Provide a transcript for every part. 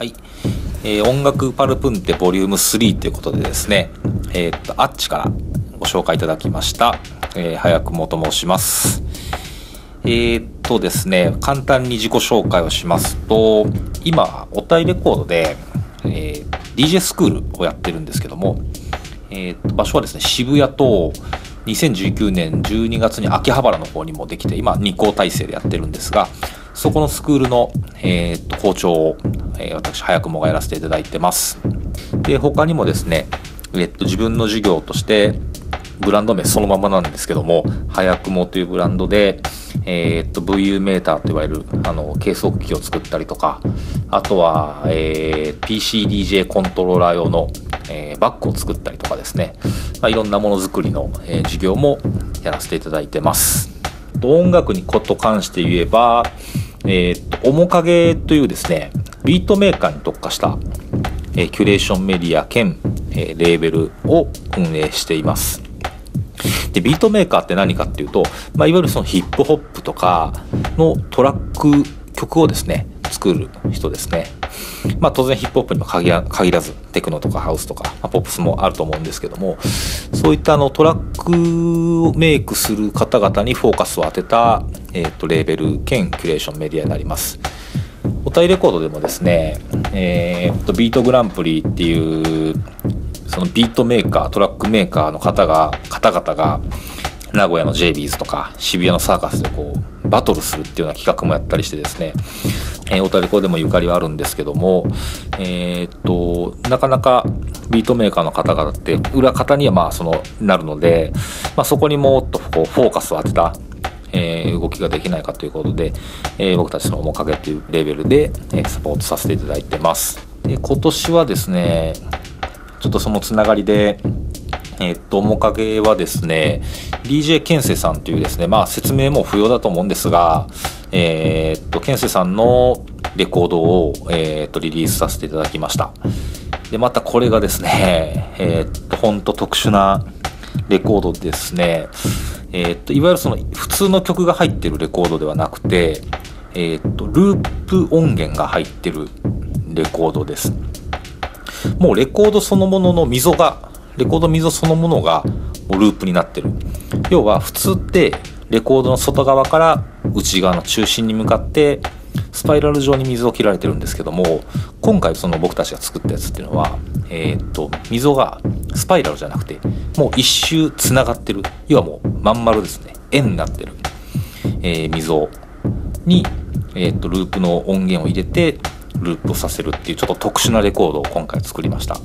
はい、えー音楽パルプンテボリューム3ということでですね、えーっと、あっちからご紹介いただきました、えー早くもと申します。えーっとですね、簡単に自己紹介をしますと、今、おたいレコードで、えー DJ スクールをやってるんですけども、えーっと場所はですね、渋谷と2019年12月に秋葉原の方にもできて、今、2校体制でやってるんですが、そこのスクールの、えーっと校長を、えー私、早くもがやらせていただいてます。で、他にもですね、えっと、自分の授業として、ブランド名そのままなんですけども、早くもというブランドで、えーっと、VU メーターといわれる、あの、計測器を作ったりとか、あとは、えー PCDJ コントローラー用の、えーバッグを作ったりとかですね、まあ、いろんなものづくりの、え授業もやらせていただいてます。音楽にこと関して言えば、えーっと、面影というですね、ビートメーカーに特化した、えーキュレーションメディア兼、えーレーベルを運営しています。で、ビートメーカーって何かっていうと、まあ、いわゆるそのヒップホップとかのトラック、曲をですね、作る人ですね。まあ当然ヒップホップにも限らず、テクノとかハウスとか、まあ、ポップスもあると思うんですけども、そういったあのトラックをメイクする方々にフォーカスを当てた、えー、とレーベル兼キュレーションメディアになります。おたいレコードでもですね、えー、とビートグランプリっていうそのビートメーカートラックメーカーの方が方々が名古屋の JBs とか渋谷のサーカスでこうバトルするっていうような企画もやったりしてですね、えー、おたいレコでもゆかりはあるんですけどもえーっとなかなかビートメーカーの方々って裏方にはまあそのなるので、まあ、そこにもっとこうフォーカスを当てたえー動きができないかということで、えー僕たちの面影っていうレベルで、えサポートさせていただいてます。で今年はですねちょっとそのつながりで、えっと面影はですね DJ ケンセさんというですねまあ説明も不要だと思うんですがえーっとケンセさんのレコードを、えーっとリリースさせていただきました。でまたこれがですね えーっとほんと特殊なレコードですね。えっと、いわゆるその普通の曲が入ってるレコードではなくて、えっと、ループ音源が入ってるレコードです。もうレコードそのものの溝が、レコード溝そのものがもうループになってる。要は普通ってレコードの外側から内側の中心に向かってスパイラル状に溝を切られてるんですけども今回その僕たちが作ったやつっていうのは、えーっと溝がスパイラルじゃなくてもう一周つながってる。要はもうまん丸ですね。円になってる、えー溝に、えーっとループの音源を入れてループさせるっていうちょっと特殊なレコードを今回作りました。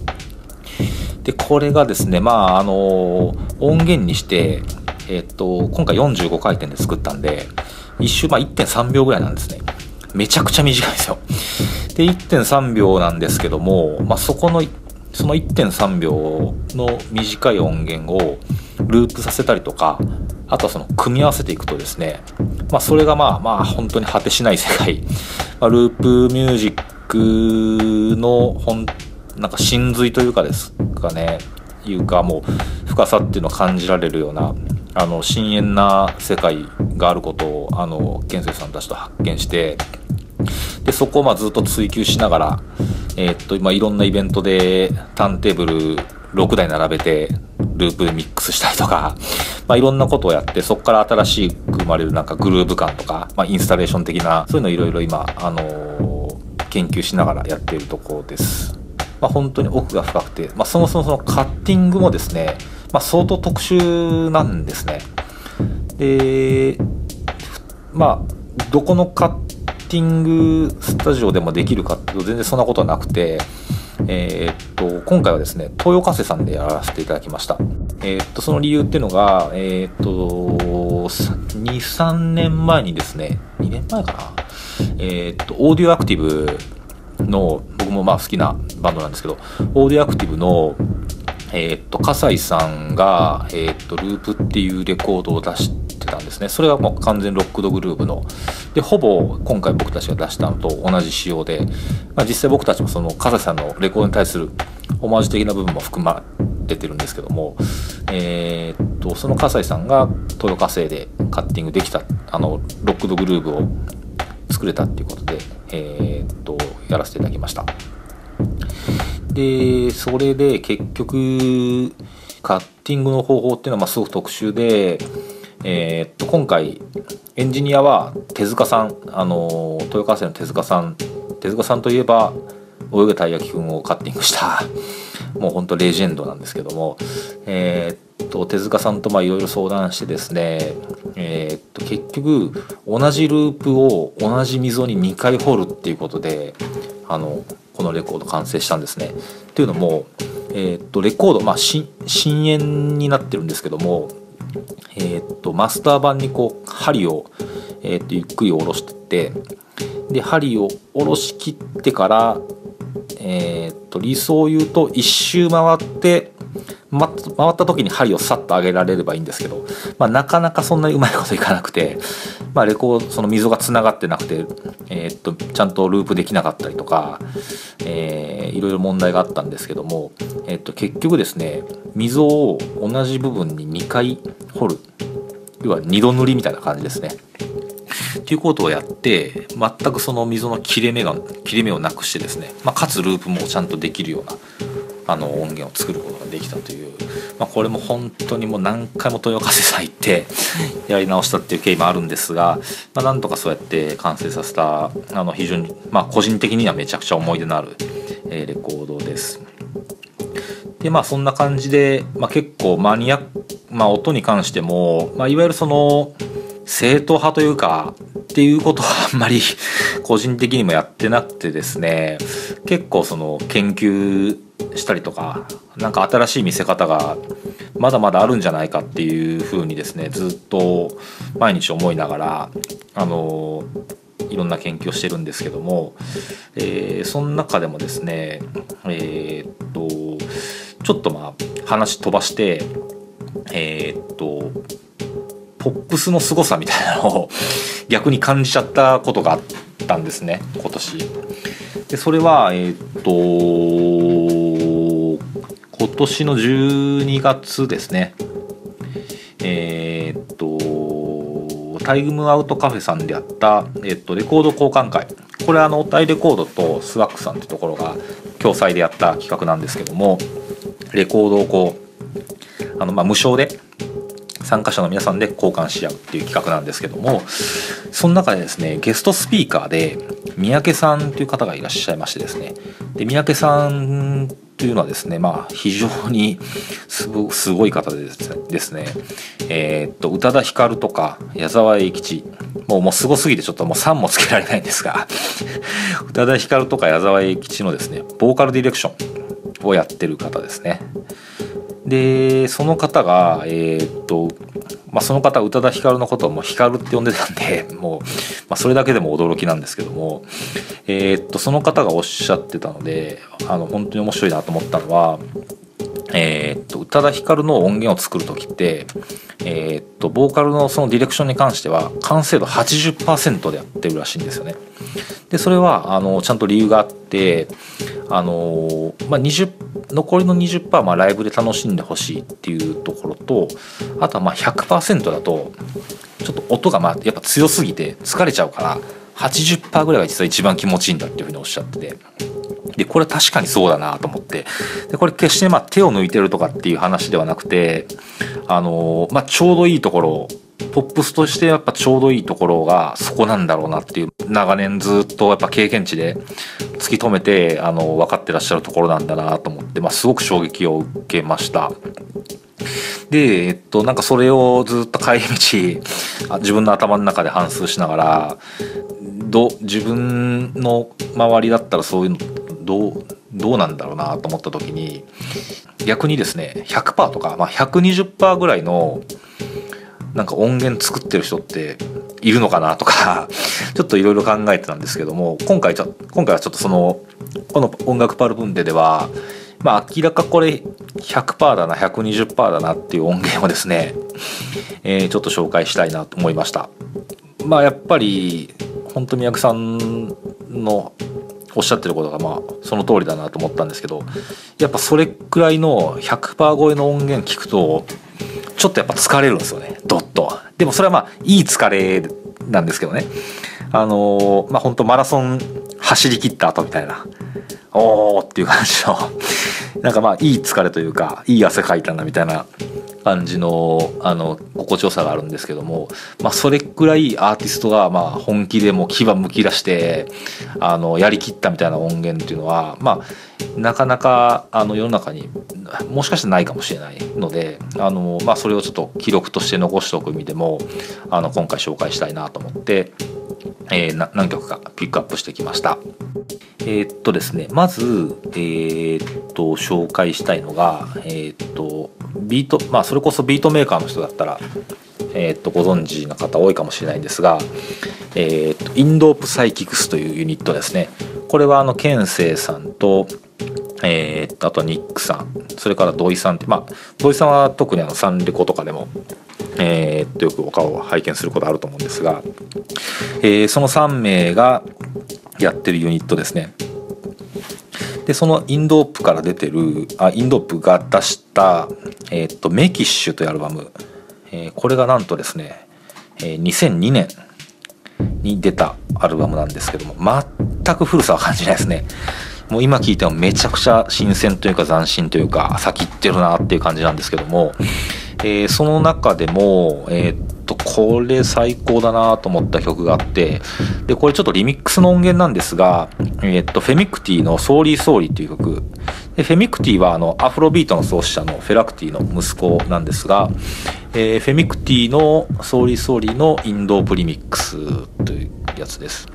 でこれがですねまああの音源にしてえっと今回45回転で作ったんで一周まあ1.3秒ぐらいなんですね。めちゃくちゃ短いですよ。で1.3秒なんですけども、まあ、そこのその1.3秒の短い音源をループさせたりとかあとはその組み合わせていくとですね、まあ、それがまあまあ本当に果てしない世界、まあ、ループミュージックの本なんか真髄というかですかね。いうかもう深さっていうのを感じられるようなあの深遠な世界があることをあの健生さんたちと発見してでそこをまあずっと追求しながら、えーっとま、いろんなイベントでターンテーブル6台並べてループミックスしたりとか、まあ、いろんなことをやってそこから新しく生まれるなんかグルーヴ感とか、まあ、インスタレーション的なそういうのをいろいろ今、あのー研究しながらやっているところです。まあ、本当に奥が深くて、まあ、そもそもそのカッティングもですね、まあ、相当特殊なんですね。で、まあ、どこのカッティングスタジオでもできるかっていうと全然そんなことはなくて、えーっと、今回はですね、東洋火星さんでやらせていただきました。えーっと、その理由っていうのが、えーっと、2、3年前にですね、2年前かな、えっと、オーディオアクティブの、僕もまあ好きなバンドなんですけど、オーディオアクティブの、えーっと、笠井さんが、えーっと、ループっていうレコードを出してたんですね。それがもう完全ロックドグルーヴの。で、ほぼ今回僕たちが出したのと同じ仕様で、まあ、実際僕たちもその笠井さんのレコードに対するオマージュ的な部分も含まれてるんですけども、えーっと、その笠井さんがトヨ火星でカッティングできた、あの、ロックドグルーヴを作れたっていうことで、えっと、やらせていただきましたでそれで結局カッティングの方法っていうのはすごく特殊でえー、っと今回エンジニアは手塚さんあの豊川線の手塚さん手塚さんといえば泳げたい焼きくんをカッティングした。もうほんとレジェンドなんですけども、えー、っと手塚さんといろいろ相談してですね、えー、っと結局同じループを同じ溝に2回掘るっていうことであのこのレコード完成したんですね。というのも、えー、っとレコード、まあ、深淵になってるんですけどもえー、っとマスター版にこう針を、えー、っとゆっくり下ろしてってで針を下ろしきってからえー、っと理想を言うと1周回って回った時に針をさっと上げられればいいんですけど、まあ、なかなかそんなにうまいこといかなくて、まあ、レコーその溝がつながってなくて、えー、っとちゃんとループできなかったりとか、えー、いろいろ問題があったんですけども、えー、っと結局ですね溝を同じ部分に2回掘る要は2度塗りみたいな感じですね。っていうことをやって全くその溝の切れ目が切れ目をなくしてですね、まあ、かつループもちゃんとできるようなあの音源を作ることができたという、まあ、これも本当にもう何回も豊風さん行ってやり直したっていう経緯もあるんですが、まあ、なんとかそうやって完成させたあの非常に、まあ、個人的にはめちゃくちゃ思い出のある、えー、レコードです。でまあそんな感じで、まあ、結構マニアまあ、音に関しても、まあ、いわゆるその正統派というかっていうことはあんまり個人的にもやってなくてですね結構その研究したりとか何か新しい見せ方がまだまだあるんじゃないかっていうふうにですねずっと毎日思いながらあのいろんな研究をしてるんですけども、えー、その中でもですねえー、っとちょっとまあ話飛ばしてえー、っとポップスの凄さみたいなのを 逆に感じちゃったことがあったんですね今年。でそれはえ、っと今年の12月ですね。えー、っとタイムアウトカフェさんでやった、えっと、レコード交換会。これはあのタイレコードとスワックさんってところが共催でやった企画なんですけどもレコードをこうあのまあ無償で参加者の皆さんで交換し合うっていう企画なんですけどもその中でですねゲストスピーカーで三宅さんという方がいらっしゃいましてですね。で三宅さんというのはですねまあ非常にすごい方でですねえー、っと宇多田ヒカルとか矢沢永吉もうもうすごすぎてちょっともう3もつけられないんですが 宇多田ヒカルとか矢沢永吉のですねボーカルディレクションをやってる方ですね。でその方がえー、っとまあ、その方宇多田ヒカルのことをもうヒカルって呼んでたんで もう、まあ、それだけでも驚きなんですけども、えー、っとその方がおっしゃってたのであの本当に面白いなと思ったのはえー、っと宇多田ヒカルの音源を作る時って、えー、っとボーカルのそのディレクションに関しては完成度80%でやってるらしいんですよね。でそれはあのちゃんと理由があってあの、まあ20、残りの20%はまあライブで楽しんでほしいっていうところとあとはまあ100%だとちょっと音がまあやっぱ強すぎて疲れちゃうから80%ぐらいが実は一番気持ちいいんだっていうふうにおっしゃってて。でこれ確かにそうだなと思ってでこれ決してま手を抜いてるとかっていう話ではなくてあの、まあ、ちょうどいいところポップスとしてやっぱちょうどいいところがそこなんだろうなっていう長年ずっとやっぱ経験値で突き止めてあの分かってらっしゃるところなんだなと思って、まあ、すごく衝撃を受けました。で、えっと、なんかそれをずっと帰り道自分の頭の中で反芻しながらど自分の周りだったらそういうのどうどうなんだろうなと思った時に逆にですね100%とか、まあ、120%ぐらいのなんか音源作ってる人っているのかなとか ちょっといろいろ考えてたんですけども今回ちょ今回はちょっとそのこの音楽パルブンデではまあ明らかこれ100%だな120%だなっていう音源をですね、えー、ちょっと紹介したいなと思いました。まあやっぱり本当三宅さんのおっしゃってることがまあその通りだなと思ったんですけどやっぱそれくらいの100%超えの音源聞くとちょっとやっぱ疲れるんですよねどっとでもそれはまあいい疲れなんですけどね。あのまあ本当マラソン走り切った後みたいなおーっていう感じの なんかまあいい疲れというかいい汗かいたなみたいな感じのあの心地よさがあるんですけども、まあ、それくらいアーティストがまあ本気でもう牙むき出してあのやりきったみたいな音源っていうのはまあなかなかあの世の中にもしかしてないかもしれないのであの、まあ、それをちょっと記録として残しておく意味でもあの今回紹介したいなと思って、えー、何曲かピックアップしてきました。えー、っとですねまず、えー、っと紹介したいのが、えっとビートまあそれこそビートメーカーの人だったら、えっとご存知の方多いかもしれないんですが、えっとインドープサイキクスというユニットですねこれはあのケンセイさんとえー、っとあとニックさんそれから土井さんってまあ土井さんは特にあのサンレコとかでも、えー、っとよくお顔を拝見することあると思うんですが、えー、その3名がやってるユニットですね。でそのインドープから出てるあインドープが出した「えー、っとメキッシュ」というアルバム、え、これがなんとですね、え、2002年に出たアルバムなんですけども全く古さは感じないですね。もう今聞いてもめちゃくちゃ新鮮というか斬新というか先行ってるなっていう感じなんですけども、えー、その中でも、えー、っとこれ最高だなと思った曲があってでこれちょっとリミックスの音源なんですが、えー、っとフェミクティの「ソーリーソーリー」っていう曲でフェミクティはあのアフロビートの創始者のフェラ・クティの息子なんですが、えー、フェミクティの「Sorry Sorry」のインドープリミックスというやつです。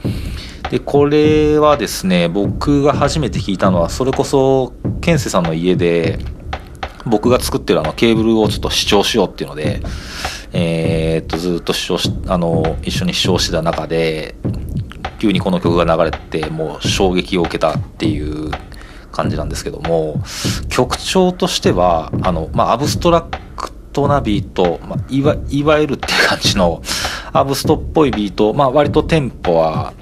でこれはですね僕が初めて聞いたのはそれこそケンセさんの家で僕が作ってるあのケーブルをちょっと試聴しようっていうので、えー、っとずっと試聴しあの一緒に試聴してた中で急にこの曲が流れてもう衝撃を受けたっていう感じなんですけども曲調としてはあの、まあ、アブストラクトなビート、まあ、いわいわゆるっていう感じのアブストっぽいビート、まあ、割とテンポは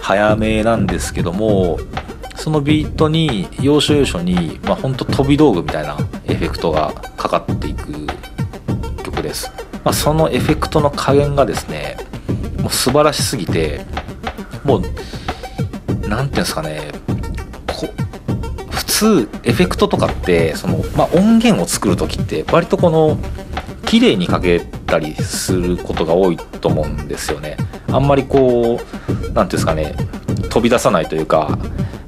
早めなんですけどもそのビートに要所要所に、まあ、ほんと飛び道具みたいなエフェクトがかかっていく曲です、まあ、そのエフェクトの加減がですねもう素晴らしすぎてもう何て言うんですかね普通エフェクトとかってその、まあ、音源を作る時って割とこの綺麗にかけたりすることが多いと思うんですよね。あんまりこう何ていうんですかね飛び出さないというか、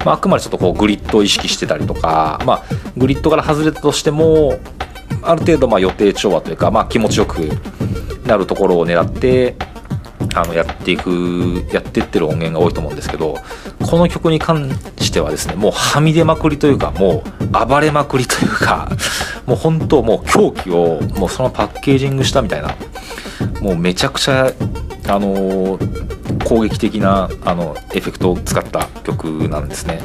まあ、あくまでちょっとこうグリッドを意識してたりとか、まあ、グリッドから外れたとしてもある程度ま予定調和というか、まあ、気持ちよくなるところを狙ってあのやっていくやってってる音源が多いと思うんですけどこの曲に関してはですねもうはみ出まくりというかもう暴れまくりというかもう本当もう狂気をもうそのパッケージングしたみたいなもうめちゃくちゃあの攻撃的なあのエフェクトを使った曲なんですね。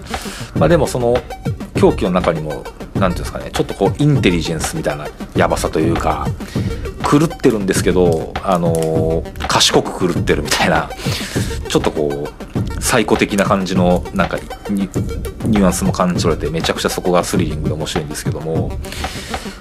まあ、でもその狂気の中にも何ていうんですかねちょっとこうインテリジェンスみたいなやばさというか狂ってるんですけど、あの賢く狂ってるみたいなちょっとこう最古的な感じのなんかニュアンスも感じ取れてめちゃくちゃそこがスリリングで面白いんですけども、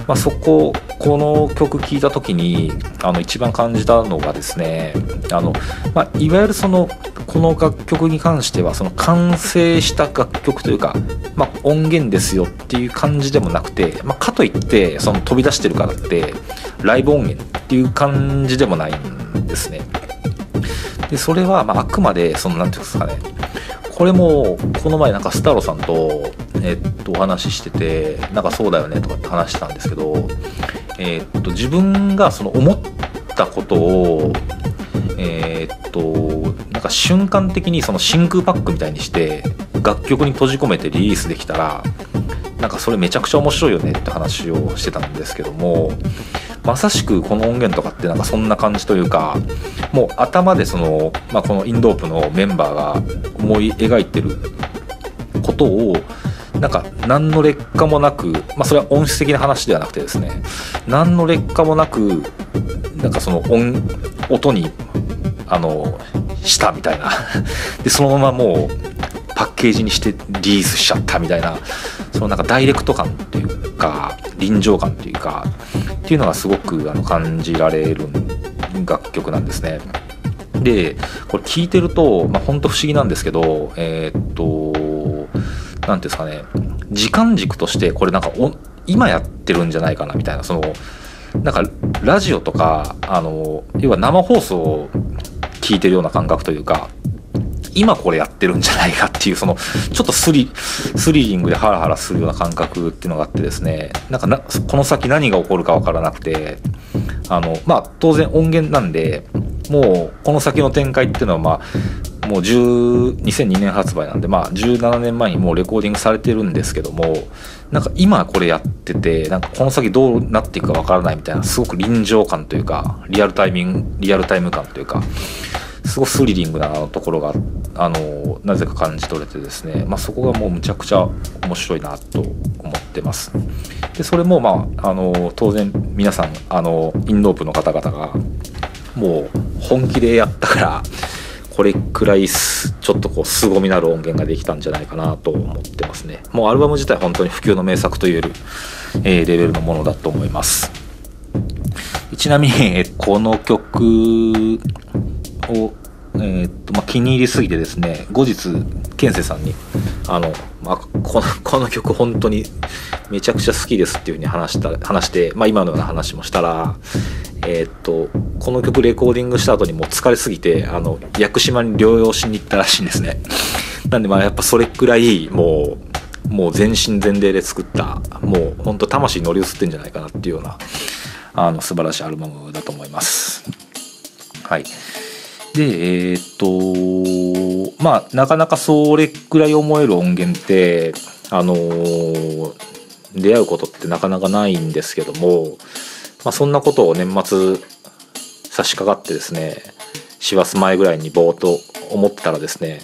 まあ、そここの曲聴いた時にあの一番感じたのがですねあの、まあ、いわゆるそのこの楽曲に関してはその完成した楽曲というか、まあ、音源ですよっていう感じでもなくて、まあ、かといってその飛び出してるからってライブ音源っていう感じでもないんですね。でそれはまああくまでその何て言うんですかねこれもこの前なんかスタロさんと,、えっとお話ししててなんかそうだよねとかって話してたんですけど、えっと自分がその思ったことをえ、っとなんか瞬間的にその真空パックみたいにして楽曲に閉じ込めてリリースできたらなんかそれめちゃくちゃ面白いよねって話をしてたんですけどもまさしくこの音源とかってなんかそんな感じというかもう頭でその、まあ、このインドープのメンバーが思い描いてることをなんか何の劣化もなく、まあ、それは音質的な話ではなくてですね何の劣化もなくなんかその音音にあのしたみたいな でそのままもうパッケージにしてリリースしちゃったみたいなそのなんかダイレクト感っていうか臨場感っていうかっていうのがすごくあの感じられる楽曲なんですね。でこれ聞いてると、まあ、本当不思議なんですけどえー、っと何ていうんですかね時間軸としてこれなんか今やってるんじゃないかなみたいなそのなんかラジオとかあの要は生放送を聞いてるような感覚というか今これやってるんじゃないかっていうそのちょっとスリスリリングでハラハラするような感覚っていうのがあってですねなんかなこの先何が起こるか分からなくてあのまあ当然音源なんでもうこの先の展開っていうのはまあもう12002年発売なんでまあ17年前にもうレコーディングされてるんですけどもなんか今これやっててなんかこの先どうなっていくかわからないみたいなすごく臨場感というかリアルタイミングリアルタイム感というかすごくスリリングなところがあのなぜか感じ取れてですね、まあ、そこがもうむちゃくちゃ面白いなと思ってます。でそれもまああの当然皆さんあのインドープの方々がもう本気でやったからこれくらいちょっとこう凄みのある音源ができたんじゃないかなと思ってますね。もうアルバム自体本当に普及の名作といえる、えー、レベルのものだと思います。ちなみにこの曲をえーとまあ、気に入りすぎてですね後日健生さんにあの、まあ、この この曲本当にめちゃくちゃ好きですっていうふうに話した話して、まあ、今のような話もしたらえー、っとこの曲レコーディングした後にもう疲れすぎてあの屋久島に療養しに行ったらしいんですね。なんでまあやっぱそれくらいもうもう全身全霊で作ったもうほんと魂乗り移ってんじゃないかなっていうようなあの素晴らしいアルバムだと思います。はい。でえー、っとまあなかなかそれくらい思える音源ってあのー、出会うことってなかなかないんですけどもまあ、そんなことを年末差し掛かってですね師走前ぐらいにぼーっと思ったらですね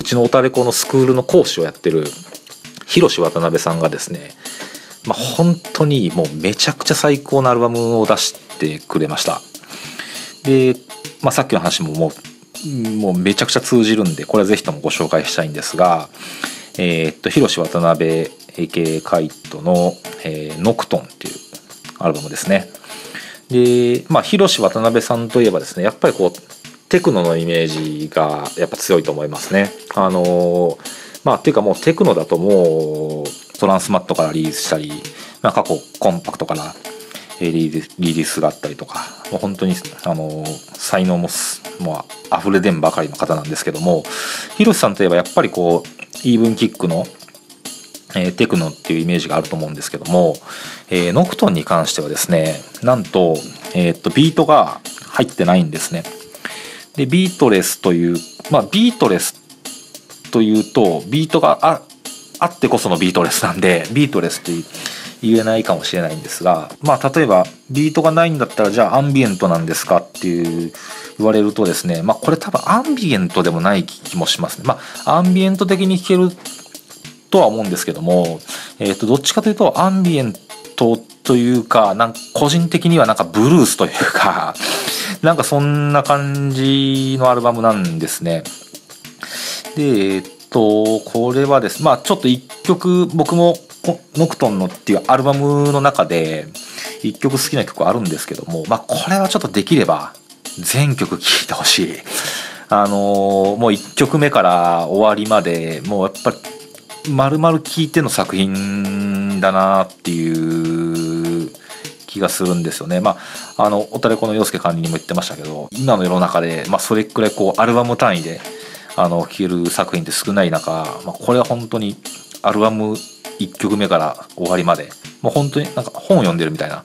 うちのおたれこのスクールの講師をやってる広志渡辺さんがですね、まあ、本当にもうめちゃくちゃ最高なアルバムを出してくれました。で、まあ、さっきの話ももうもうめちゃくちゃ通じるんでこれは是非ともご紹介したいんですがえー、っと広志渡辺 AK カイトの、えー、ノクトンっていうアルバムですね。でまあ広志渡辺さんといえばですねやっぱりこうテクノのイメージがやっぱ強いと思いますね。あのまあっていうかもうテクノだともうトランスマットからリリースしたり、まあ、過去コンパクトからリリースがあったりとかもう本当にあの才能ももう溢れ出んばかりの方なんですけども広瀬さんといえばやっぱりこうイーブンキックのえー、テクノっていうイメージがあると思うんですけども、えー、ノクトンに関してはですねなんと,、えー、っとビートが入ってないんですね。でビートレスというまあビートレスというとビートがああってこそのビートレスなんでビートレスって言えないかもしれないんですがまあ例えばビートがないんだったらじゃあアンビエントなんですか？っていう言われるとですねまあこれ多分アンビエントでもない気もしますねまあアンビエント的に弾けるとは思うんですけども、えっ、ー、と、どっちかというと、アンビエントというか、なんか個人的にはなんかブルースというか、なんかそんな感じのアルバムなんですね。で、えっ、と、これはです、まあちょっと一曲、僕もノクトンのっていうアルバムの中で、一曲好きな曲あるんですけども、まあこれはちょっとできれば、全曲聴いてほしい。あのー、もう1曲目から終わりまでもうやっぱり丸々聞いての作品だなっていう気がするんですよね。まあ、あの、おたれこの洋介管理にも言ってましたけど、今の世の中で、まあ、それくらいこう、アルバム単位で、あの、聴ける作品って少ない中、まあ、これは本当に、アルバム1曲目から終わりまで、もう本当になんか本を読んでるみたいな、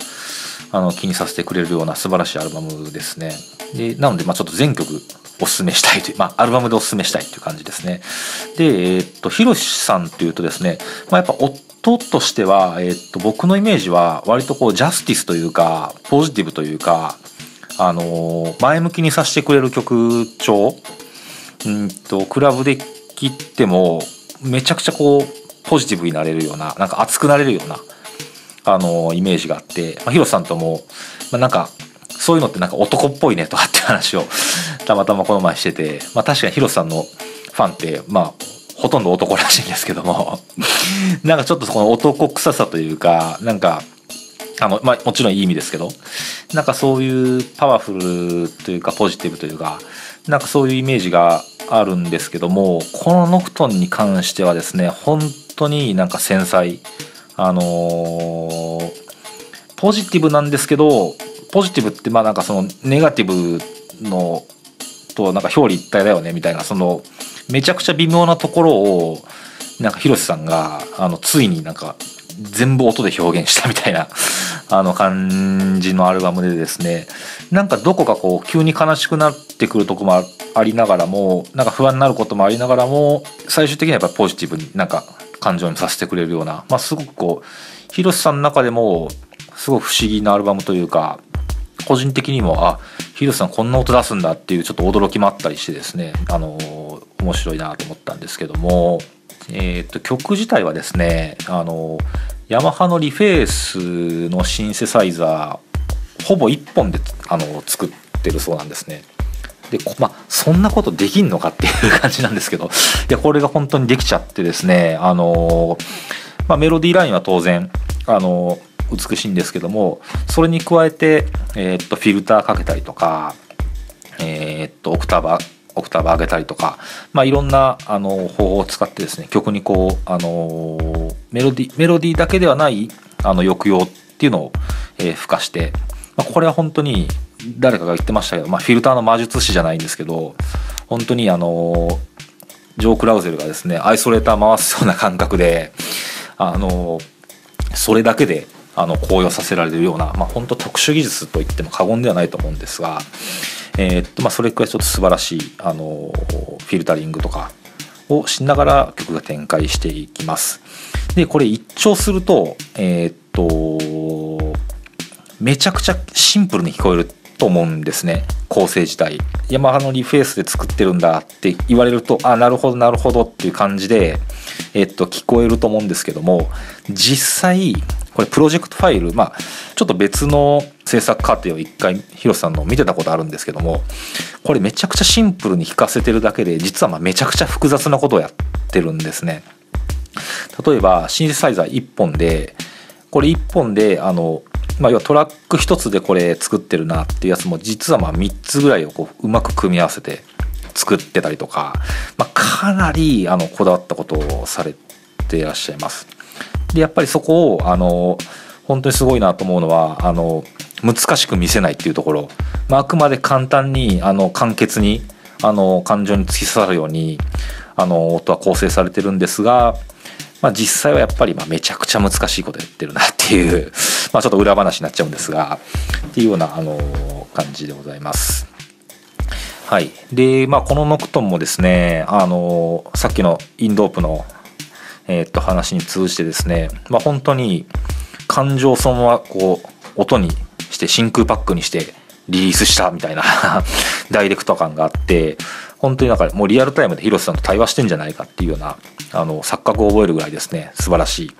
あの、気にさせてくれるような素晴らしいアルバムですね。で、なので、まあ、ちょっと全曲おすすめしたいという、まあ、アルバムでおすすめしたいという感じですね。で、えー、っと、ヒロシさんというとですね、まあ、やっぱ夫としては、えー、っと、僕のイメージは割とこう、ジャスティスというか、ポジティブというか、あのー、前向きにさせてくれる曲調、うんと、クラブで聴いても、めちゃくちゃこう、ポジティブになれるような、なんか熱くなれるような、あの、イメージがあって、まあ、ヒロさんとも、まあ、なんか、そういうのってなんか男っぽいねとかって話を たまたまこの前してて、まあ確かにヒロさんのファンって、まあほとんど男らしいんですけども なんかちょっとその男臭さというか、なんか、あの、まあもちろんいい意味ですけど、なんかそういうパワフルというかポジティブというか、なんかそういうイメージがあるんですけどもこのノクトンに関してはですね本当になんか繊細。あのー、ポジティブなんですけどポジティブってまあなんかそのネガティブのとなんか表裏一体だよねみたいなそのめちゃくちゃ微妙なところをなんか広瀬さんがあのついになんか全部音で表現したみたいな あの感じのアルバムでですね。なんかどこかこう急に悲しくなってくるとこもありながらもなんか不安になることもありながらも最終的にはやっぱポジティブになんか感情にさせてくれるような、まあ、すごくこう広瀬さんの中でもすごく不思議なアルバムというか個人的にもあ広瀬さんこんな音出すんだっていうちょっと驚きもあったりしてですねあの面白いなと思ったんですけども、えー、と曲自体はですねあのヤマハのリフェースのシンセサイザーほぼ1本であの作ってるそうなんですね。でまあそんなことできんのかっていう感じなんですけどいやこれが本当にできちゃってですねあの、まあ、メロディーラインは当然あの美しいんですけどもそれに加えて、えー、っとフィルターかけたりとか、えー、っとオクターブオクターブ上げたりとか、まあ、いろんなあの方法を使ってですね曲にこうあのメロディメロディーだけではないあの抑揚っていうのを、えー、付加して、まあ、これは本当に誰かが言ってましたけど、まあ、フィルターの魔術師じゃないんですけど本当にあのジョー・クラウゼルがですねアイソレーター回すような感覚であのそれだけであの高揚させられるような、まあ、本当特殊技術といっても過言ではないと思うんですが、えー、っとまあ、それくらいちょっと素晴らしいあのフィルタリングとかをしながら曲が展開していきます。でこれ一聴するとえー、っとめちゃくちゃシンプルに聞こえると思うんですね構成自体ヤマハのリフェースで作ってるんだって言われるとあなるほどなるほどっていう感じで、えっと、聞こえると思うんですけども実際これプロジェクトファイルまあちょっと別の制作過程を一回広瀬さんの見てたことあるんですけどもこれめちゃくちゃシンプルに弾かせてるだけで実はまめちゃくちゃ複雑なことをやってるんですね。例えばシンセサイザー1本でこれ1本であのまあ、要はトラック1つでこれ作ってるなっていうやつも実はまあ3つぐらいをこううまく組み合わせて作ってたりとか、まあ、かなりあのこだわったことをされていらっしゃいます。でやっぱりそこをあの本当にすごいなと思うのはあの難しく見せないっていうところ、まあ、あくまで簡単にあの簡潔にあの感情に突き刺さるようにあの音は構成されてるんですがまあ、実際はやっぱりまあめちゃくちゃ難しいことやってるなっていう、まあ、ちょっと裏話になっちゃうんですがっていうようなあの感じでございます。はい、で、まあ、このノクトンもですねあのさっきのインドープの、えー、っと話に通じてですね、まあ、本当に感情そのままこう音にして真空パックにしてリリースしたみたいな ダイレクト感があって本当になんかもうリアルタイムで広瀬さんと対話してんじゃないかっていうようなあの錯覚を覚えるぐらいですね素晴らしい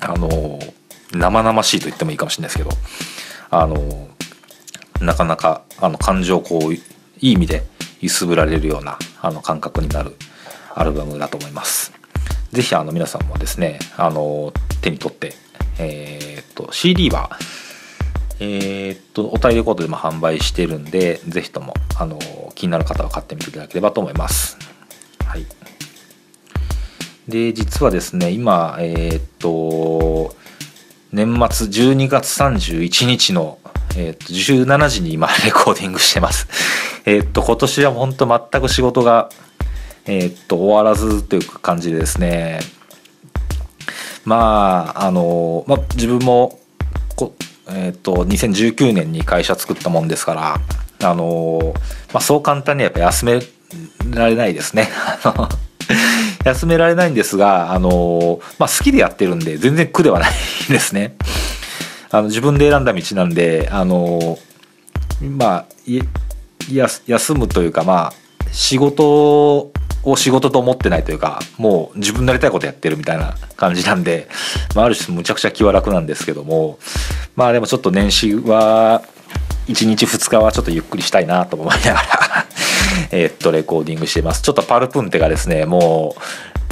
あの生々しいと言ってもいいかもしれないですけどあのなかなかあの感情をこういい意味で揺すぶられるようなあの感覚になるアルバムだと思います。ぜひあの皆さんもですねあの手に取って、えー、っと CD はえー、っとお便りコードでも販売してるんでぜひともあの気になる方は買ってみていただければと思います。はい、で実はですね今えー、っと年末12月31日の、えー、っと17時に今 レコーディングしてます。えっと今年は本当全く仕事がえっと終わらずという感じでですねまああの、まあ、自分もこえーと、2019年に会社作ったもんですから、あのまあ、そう簡単にやっぱ休められないですね。休められないんですが、あのまあ、好きでやってるんで全然苦ではないですね。あの自分で選んだ道なんで、あのまあ休むというかまあ仕事を仕事と思ってないというかもう自分のやりたいことやってるみたいな感じなんで、まあ、ある種むちゃくちゃ気は楽なんですけどもまあでもちょっと年始は1日2日はちょっとゆっくりしたいなと思いながら えっとレコーディングしてますちょっとパルプンテがですねも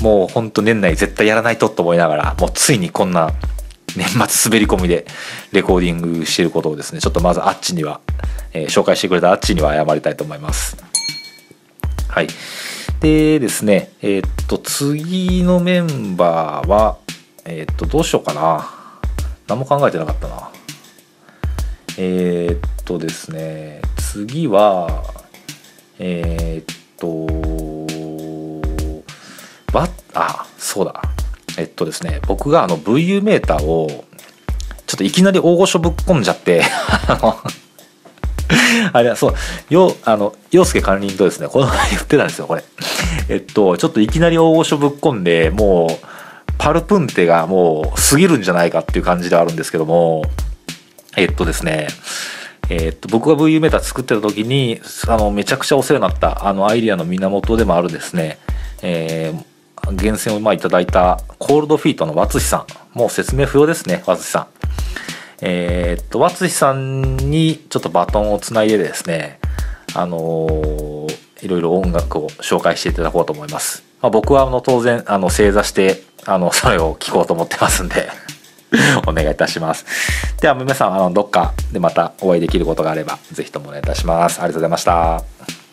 うもうほんと年内絶対やらないとと思いながらもうついにこんな年末滑り込みでレコーディングしてることをですねちょっとまずあっちには、えー、紹介してくれたあっちには謝りたいと思います。はい。でですね、えーっと、次のメンバーは、えーっと、どうしようかな。何も考えてなかったな。えーっとですね、次は、えーっと、ば、あ、そうだ。えっとですね、僕があの VU メーターを、ちょっといきなり大御所ぶっ込んじゃって、あの、あれはそう、よ、あの、洋介管理人とですね、この前言ってたんですよ、これ。えっと、ちょっといきなり大御所ぶっ込んで、もう、パルプンテがもう過ぎるんじゃないかっていう感じではあるんですけども、えっとですね、えっと、僕が VU メーター作ってた時に、あの、めちゃくちゃお世話になった、あの、アイディアの源でもあるですね、えー、厳選をまあいただいたコールドフィートのワツシさん。もう説明不要ですね、ワツシさん。えー、っと、ワツシさんにちょっとバトンをつないでですね、あのーいろいろ音楽を紹介していただこうと思います。まあ、僕はあの当然あの正座してあのそれを聞こうと思ってますんで お願いいたします。では皆さんあのどっかでまたお会いできることがあればぜひともお願いいたします。ありがとうございました。